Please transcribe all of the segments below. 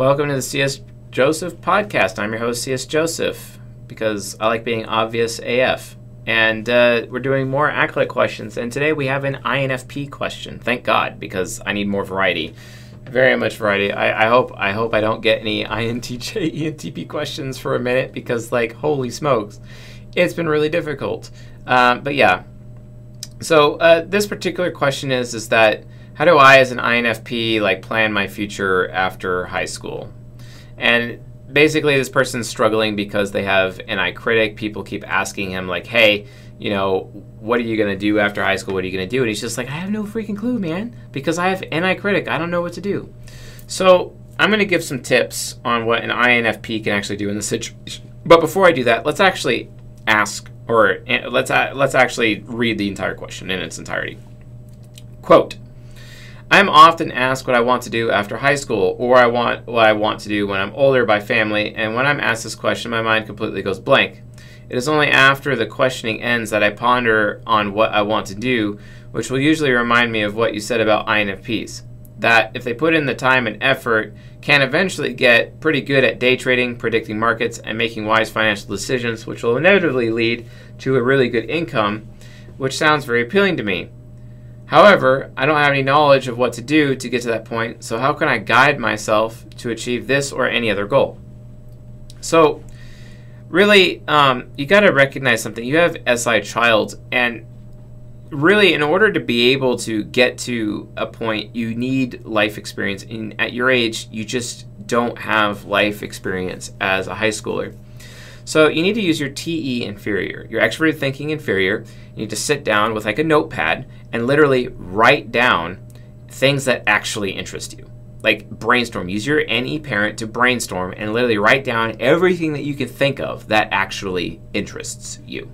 Welcome to the CS Joseph podcast. I'm your host, CS Joseph, because I like being obvious AF. And uh, we're doing more acolyte questions. And today we have an INFP question. Thank God, because I need more variety. Very much variety. I, I hope I hope I don't get any INTJ ENTP questions for a minute because, like, holy smokes, it's been really difficult. Um, but yeah. So uh, this particular question is is that how do I, as an INFP, like plan my future after high school? And basically, this person's struggling because they have an I critic. People keep asking him, like, hey, you know, what are you going to do after high school? What are you going to do? And he's just like, I have no freaking clue, man, because I have an I critic. I don't know what to do. So I'm going to give some tips on what an INFP can actually do in this situation. But before I do that, let's actually ask, or eh, let's let's actually read the entire question in its entirety. Quote. I'm often asked what I want to do after high school or I want what I want to do when I'm older by family, and when I'm asked this question, my mind completely goes blank. It is only after the questioning ends that I ponder on what I want to do, which will usually remind me of what you said about INFPs. That if they put in the time and effort, can eventually get pretty good at day trading, predicting markets, and making wise financial decisions, which will inevitably lead to a really good income, which sounds very appealing to me. However, I don't have any knowledge of what to do to get to that point, so how can I guide myself to achieve this or any other goal? So, really, um, you got to recognize something. You have SI child, and really, in order to be able to get to a point, you need life experience. And at your age, you just don't have life experience as a high schooler. So you need to use your TE inferior, your extroverted thinking inferior. You need to sit down with like a notepad and literally write down things that actually interest you. Like brainstorm. Use your NE parent to brainstorm and literally write down everything that you can think of that actually interests you.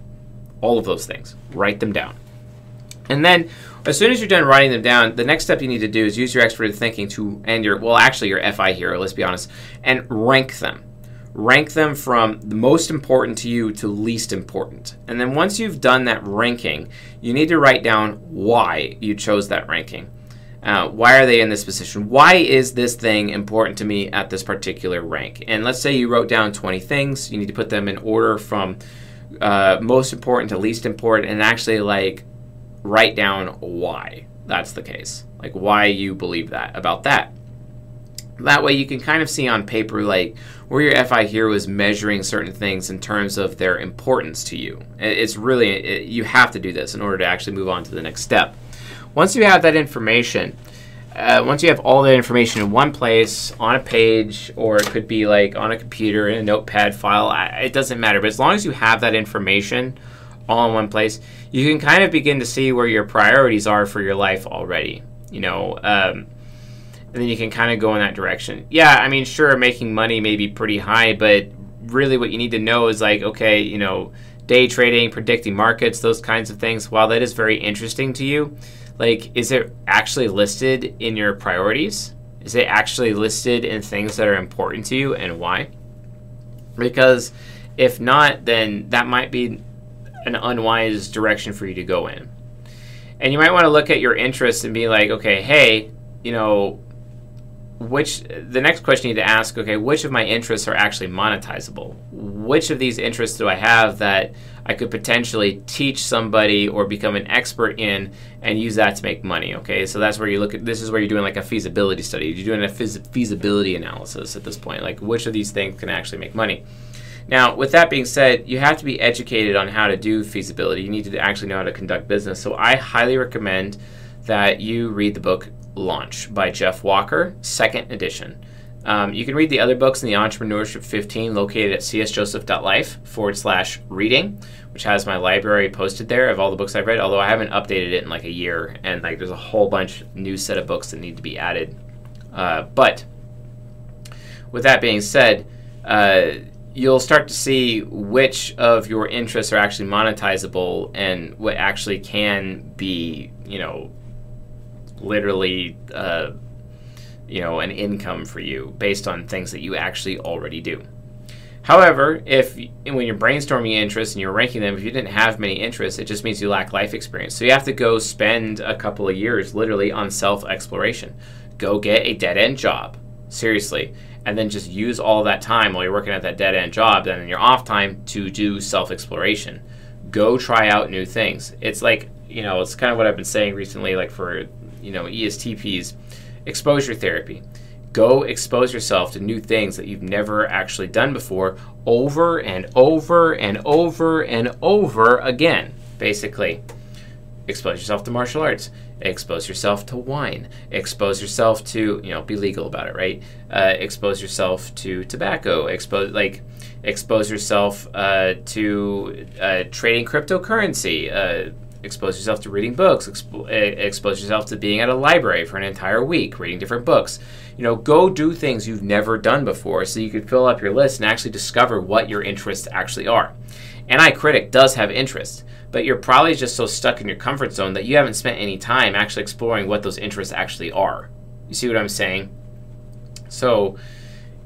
All of those things. Write them down. And then as soon as you're done writing them down, the next step you need to do is use your extroverted thinking to and your well actually your FI hero, let's be honest, and rank them rank them from the most important to you to least important. And then once you've done that ranking, you need to write down why you chose that ranking. Uh, why are they in this position? Why is this thing important to me at this particular rank? And let's say you wrote down 20 things, you need to put them in order from uh, most important to least important and actually like write down why that's the case. Like why you believe that about that. That way you can kind of see on paper like where your FI hero was measuring certain things in terms of their importance to you. It's really, it, you have to do this in order to actually move on to the next step. Once you have that information, uh, once you have all that information in one place on a page, or it could be like on a computer in a notepad file, it doesn't matter. But as long as you have that information all in one place, you can kind of begin to see where your priorities are for your life already. You know, um, and then you can kind of go in that direction. Yeah, I mean, sure, making money may be pretty high, but really what you need to know is like, okay, you know, day trading, predicting markets, those kinds of things, while that is very interesting to you, like, is it actually listed in your priorities? Is it actually listed in things that are important to you and why? Because if not, then that might be an unwise direction for you to go in. And you might want to look at your interests and be like, okay, hey, you know, which the next question you need to ask okay which of my interests are actually monetizable? Which of these interests do i have that i could potentially teach somebody or become an expert in and use that to make money okay? So that's where you look at this is where you're doing like a feasibility study. You're doing a feasibility analysis at this point. Like which of these things can actually make money now with that being said you have to be educated on how to do feasibility you need to actually know how to conduct business so i highly recommend that you read the book Launch by Jeff Walker, second edition. Um, you can read the other books in the Entrepreneurship 15 located at csjoseph.life forward slash reading, which has my library posted there of all the books I've read, although I haven't updated it in like a year, and like there's a whole bunch new set of books that need to be added. Uh, but with that being said, uh, you'll start to see which of your interests are actually monetizable and what actually can be, you know, literally, uh, you know, an income for you based on things that you actually already do. However, if when you're brainstorming interests and you're ranking them, if you didn't have many interests, it just means you lack life experience. So you have to go spend a couple of years literally on self exploration. Go get a dead end job, seriously, and then just use all that time while you're working at that dead end job, then in your off time to do self exploration. Go try out new things. It's like, you know, it's kind of what I've been saying recently, like for, you know, ESTPs, exposure therapy. Go expose yourself to new things that you've never actually done before over and over and over and over again, basically. Expose yourself to martial arts. Expose yourself to wine. Expose yourself to you know be legal about it right? Uh, expose yourself to tobacco. Expose like expose yourself uh, to uh, trading cryptocurrency. Uh, expose yourself to reading books. Expo- expose yourself to being at a library for an entire week reading different books. You know go do things you've never done before so you can fill up your list and actually discover what your interests actually are. Ni critic does have interests but you're probably just so stuck in your comfort zone that you haven't spent any time actually exploring what those interests actually are. You see what I'm saying? So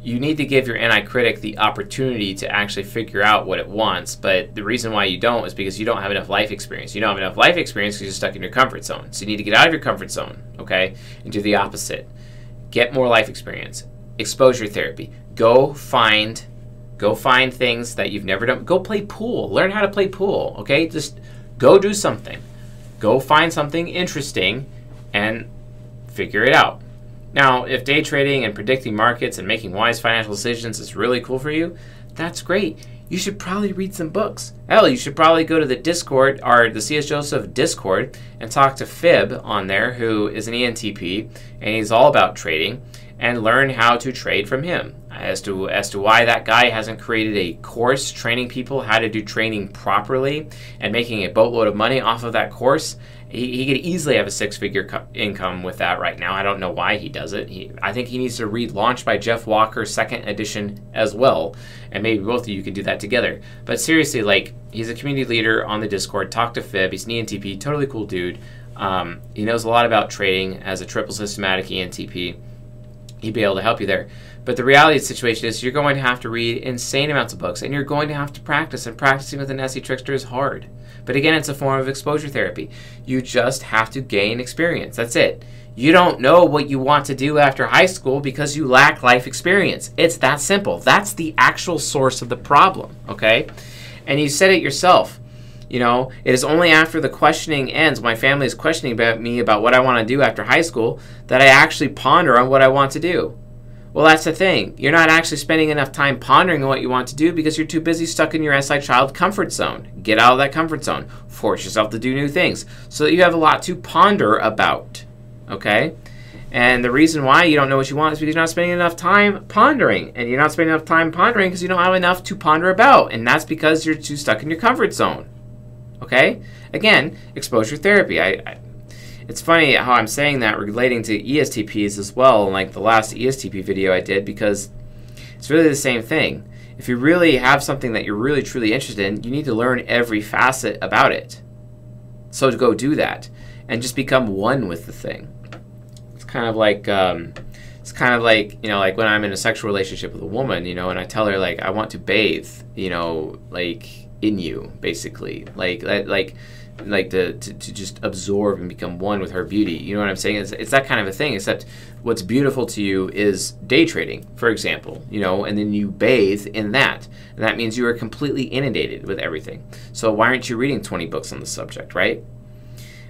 you need to give your Ni critic the opportunity to actually figure out what it wants but the reason why you don't is because you don't have enough life experience. You don't have enough life experience because you're stuck in your comfort zone. So you need to get out of your comfort zone okay and do the opposite. Get more life experience. Exposure therapy. Go find Go find things that you've never done. Go play pool. Learn how to play pool, okay? Just go do something. Go find something interesting and figure it out. Now, if day trading and predicting markets and making wise financial decisions is really cool for you, that's great. You should probably read some books. Hell, you should probably go to the Discord or the CS Joseph Discord and talk to Fib on there, who is an ENTP and he's all about trading and learn how to trade from him. As to as to why that guy hasn't created a course training people how to do training properly and making a boatload of money off of that course, he, he could easily have a six-figure co- income with that right now. I don't know why he does it. He, I think he needs to read Launch by Jeff Walker second edition as well, and maybe both of you can do that together. But seriously, like he's a community leader on the Discord. Talk to Fib. He's an ENTP, totally cool dude. Um, he knows a lot about trading as a triple systematic ENTP he'd be able to help you there. But the reality of the situation is you're going to have to read insane amounts of books and you're going to have to practice, and practicing with an SE trickster is hard. But again, it's a form of exposure therapy. You just have to gain experience. That's it. You don't know what you want to do after high school because you lack life experience. It's that simple. That's the actual source of the problem, okay? And you said it yourself. You know, it is only after the questioning ends, my family is questioning about me about what I want to do after high school, that I actually ponder on what I want to do. Well, that's the thing. You're not actually spending enough time pondering on what you want to do because you're too busy stuck in your SI child comfort zone. Get out of that comfort zone. Force yourself to do new things so that you have a lot to ponder about. Okay? And the reason why you don't know what you want is because you're not spending enough time pondering. And you're not spending enough time pondering because you don't have enough to ponder about. And that's because you're too stuck in your comfort zone. Okay? Again, exposure therapy. I, I, it's funny how I'm saying that relating to ESTPs as well, like the last ESTP video I did, because it's really the same thing. If you really have something that you're really truly interested in, you need to learn every facet about it. So to go do that and just become one with the thing. It's kind of like um, it's kind of like you know like when I'm in a sexual relationship with a woman, you know, and I tell her like I want to bathe, you know, like in you basically. Like like like to, to, to, just absorb and become one with her beauty. You know what i'm saying? It's, it's that kind of a thing except what's beautiful to you is day trading for example you know and then you bathe in that. And that means you are completely inundated with everything. So why aren't you reading 20 books on the subject right?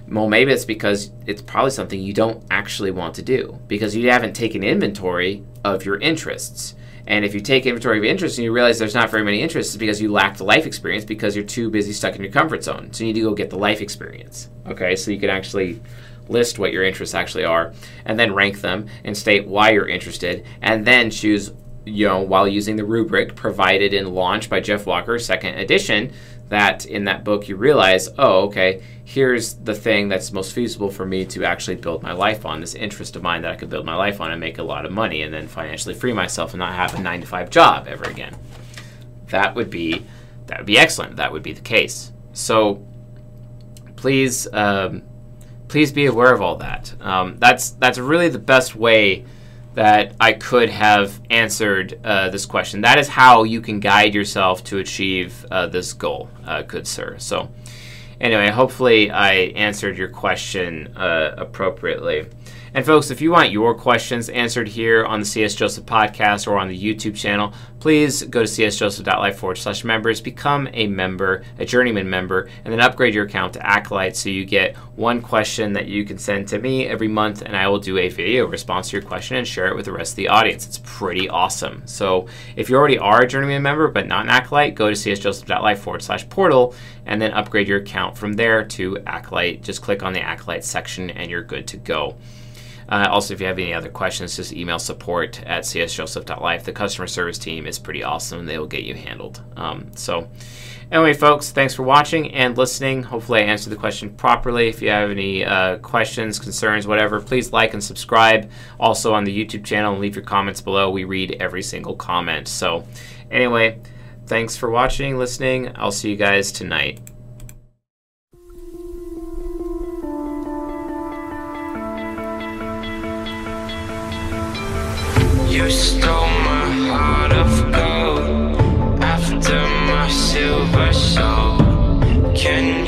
Well maybe it's because it's probably something you don't actually want to do because you haven't taken inventory of your interests and if you take inventory of interests and you realize there's not very many interests, it's because you lack the life experience because you're too busy stuck in your comfort zone. So you need to go get the life experience. Okay, so you can actually list what your interests actually are and then rank them and state why you're interested and then choose you know while using the rubric provided in launch by jeff walker second edition that in that book you realize, oh, okay, here's the thing that's most feasible for me to actually build my life on, this interest of mine that I could build my life on and make a lot of money and then financially free myself and not have a nine to five job ever again. That would be that would be excellent. That would be the case. So please um, please be aware of all that. Um, that's that's really the best way that I could have answered uh, this question. That is how you can guide yourself to achieve uh, this goal, uh, good sir. So, anyway, hopefully I answered your question uh, appropriately. And folks, if you want your questions answered here on the CS Joseph podcast or on the YouTube channel, please go to csjoseph.life forward slash members, become a member, a journeyman member, and then upgrade your account to Acolyte so you get one question that you can send to me every month, and I will do a video response to your question and share it with the rest of the audience. It's pretty awesome. So if you already are a journeyman member but not an Acolyte, go to csjoseph.life forward slash portal and then upgrade your account from there to Acolyte. Just click on the Acolyte section and you're good to go. Uh, also, if you have any other questions, just email support at csjoseph.life. The customer service team is pretty awesome. They will get you handled. Um, so, anyway, folks, thanks for watching and listening. Hopefully, I answered the question properly. If you have any uh, questions, concerns, whatever, please like and subscribe. Also on the YouTube channel and leave your comments below. We read every single comment. So, anyway, thanks for watching, listening. I'll see you guys tonight. Stole my heart of gold after my silver soul. Can